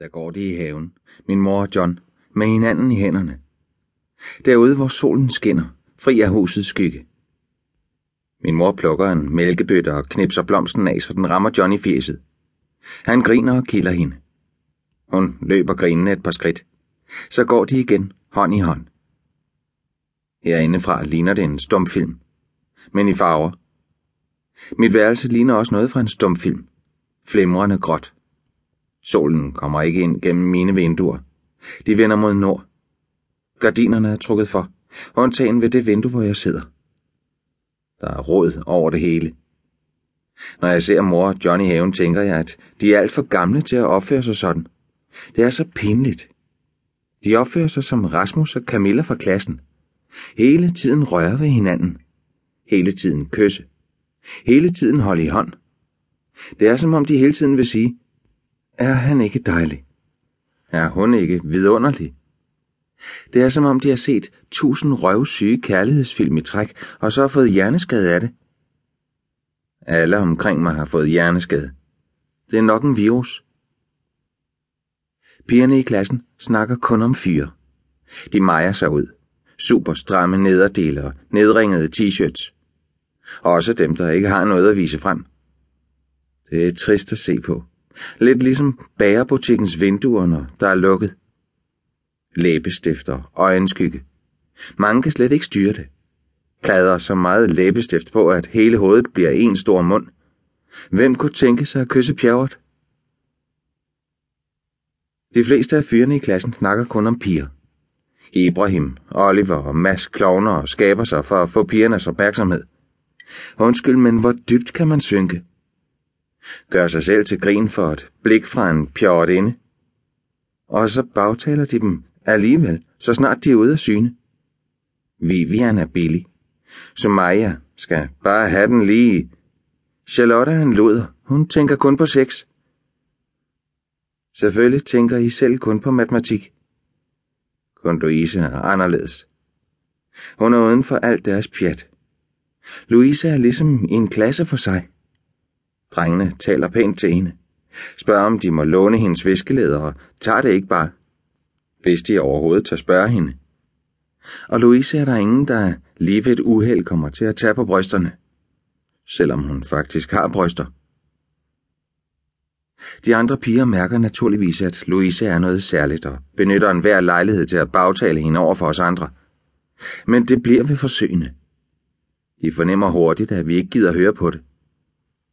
Der går de i haven, min mor og John, med hinanden i hænderne. Derude, hvor solen skinner, fri af husets skygge. Min mor plukker en mælkebøtte og knipser blomsten af, så den rammer John i fjeset. Han griner og kilder hende. Hun løber grinende et par skridt. Så går de igen, hånd i hånd. Herindefra ligner det en stumfilm, men i farver. Mit værelse ligner også noget fra en stumfilm. Flimrende gråt. Solen kommer ikke ind gennem mine vinduer. De vender mod nord. Gardinerne er trukket for, Håndtagen ved det vindue, hvor jeg sidder. Der er råd over det hele. Når jeg ser mor og Johnny haven, tænker jeg, at de er alt for gamle til at opføre sig sådan. Det er så pinligt. De opfører sig som Rasmus og Camilla fra klassen. Hele tiden rører ved hinanden. Hele tiden kysse. Hele tiden holde i hånd. Det er som om de hele tiden vil sige, er han ikke dejlig? Er hun ikke vidunderlig? Det er som om de har set tusind røvsyge kærlighedsfilm i træk, og så har fået hjerneskade af det. Alle omkring mig har fået hjerneskade. Det er nok en virus. Pigerne i klassen snakker kun om fyre. De mejer sig ud. Super stramme nederdele og nedringede t-shirts. Også dem, der ikke har noget at vise frem. Det er trist at se på. Lidt ligesom bagerbutikkens vinduer, når der er lukket. Læbestifter og øjenskygge. Mange kan slet ikke styre det. Plader så meget læbestift på, at hele hovedet bliver en stor mund. Hvem kunne tænke sig at kysse pjerret? De fleste af fyrene i klassen snakker kun om piger. Ibrahim, Oliver og Mads klovner og skaber sig for at få pigernes opmærksomhed. Undskyld, men hvor dybt kan man synke? Gør sig selv til grin for et blik fra en pjort inde. Og så bagtaler de dem alligevel, så snart de er ude af syne. Vivian er billig. Sumaya skal bare have den lige. Charlotte er en luder. Hun tænker kun på sex. Selvfølgelig tænker I selv kun på matematik. Kun Louise er anderledes. Hun er uden for alt deres pjat. Louise er ligesom i en klasse for sig. Drengene taler pænt til hende. Spørger om de må låne hendes viskelæder og tager det ikke bare. Hvis de overhovedet tager spørge hende. Og Louise er der ingen, der lige ved et uheld kommer til at tage på brysterne. Selvom hun faktisk har bryster. De andre piger mærker naturligvis, at Louise er noget særligt og benytter enhver lejlighed til at bagtale hende over for os andre. Men det bliver ved forsøgende. De fornemmer hurtigt, at vi ikke gider høre på det.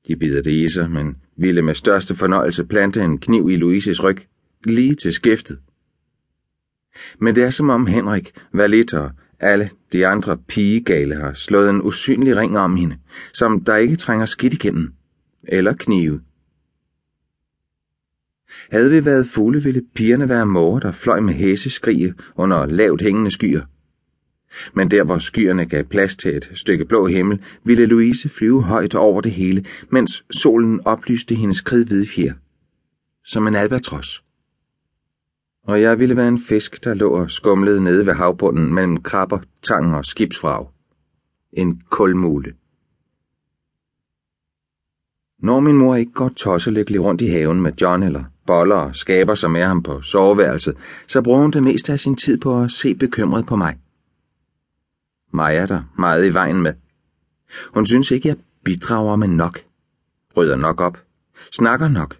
De bider det i sig, men ville med største fornøjelse plante en kniv i Louises ryg, lige til skæftet. Men det er som om Henrik, Valit og alle de andre pigegale har slået en usynlig ring om hende, som der ikke trænger skidt igennem. Eller knive. Havde vi været fugle, ville pigerne være måger, der fløj med hæseskrige under lavt hængende skyer. Men der, hvor skyerne gav plads til et stykke blå himmel, ville Louise flyve højt over det hele, mens solen oplyste hendes kridhvide fjer. Som en albatros. Og jeg ville være en fisk, der lå og skumlede nede ved havbunden mellem krabber, tang og skibsfrag. En kulmule. Når min mor ikke går tosselykkelig rundt i haven med John eller boller og skaber sig med ham på soveværelset, så bruger hun det meste af sin tid på at se bekymret på mig. Mig er der meget i vejen med. Hun synes ikke, jeg bidrager med nok. Rydder nok op. Snakker nok.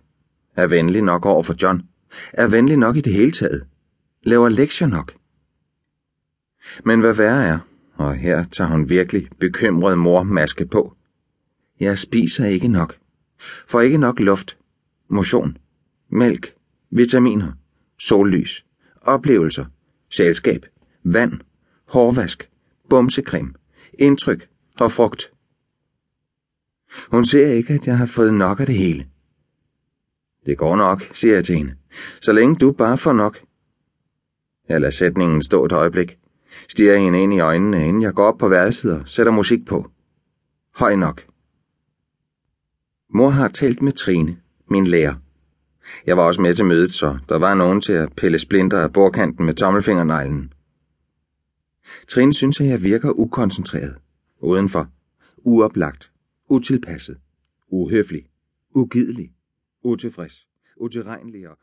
Er venlig nok over for John. Er venlig nok i det hele taget. Laver lektier nok. Men hvad værre er, og her tager hun virkelig bekymret mor maske på. Jeg spiser ikke nok. Får ikke nok luft, motion, mælk, vitaminer, sollys, oplevelser, selskab, vand, hårvask, bumsekrem, indtryk og frugt. Hun ser ikke, at jeg har fået nok af det hele. Det går nok, siger jeg til hende. Så længe du bare får nok. Jeg lader sætningen stå et øjeblik. Stiger hende ind i øjnene, inden jeg går op på værelset og sætter musik på. Høj nok. Mor har talt med Trine, min lærer. Jeg var også med til mødet, så der var nogen til at pille splinter af bordkanten med tommelfingerneglen. Trine synes, at jeg virker ukoncentreret, udenfor, uoplagt, utilpasset, uhøflig, ugidelig, utilfreds, utilregnelig og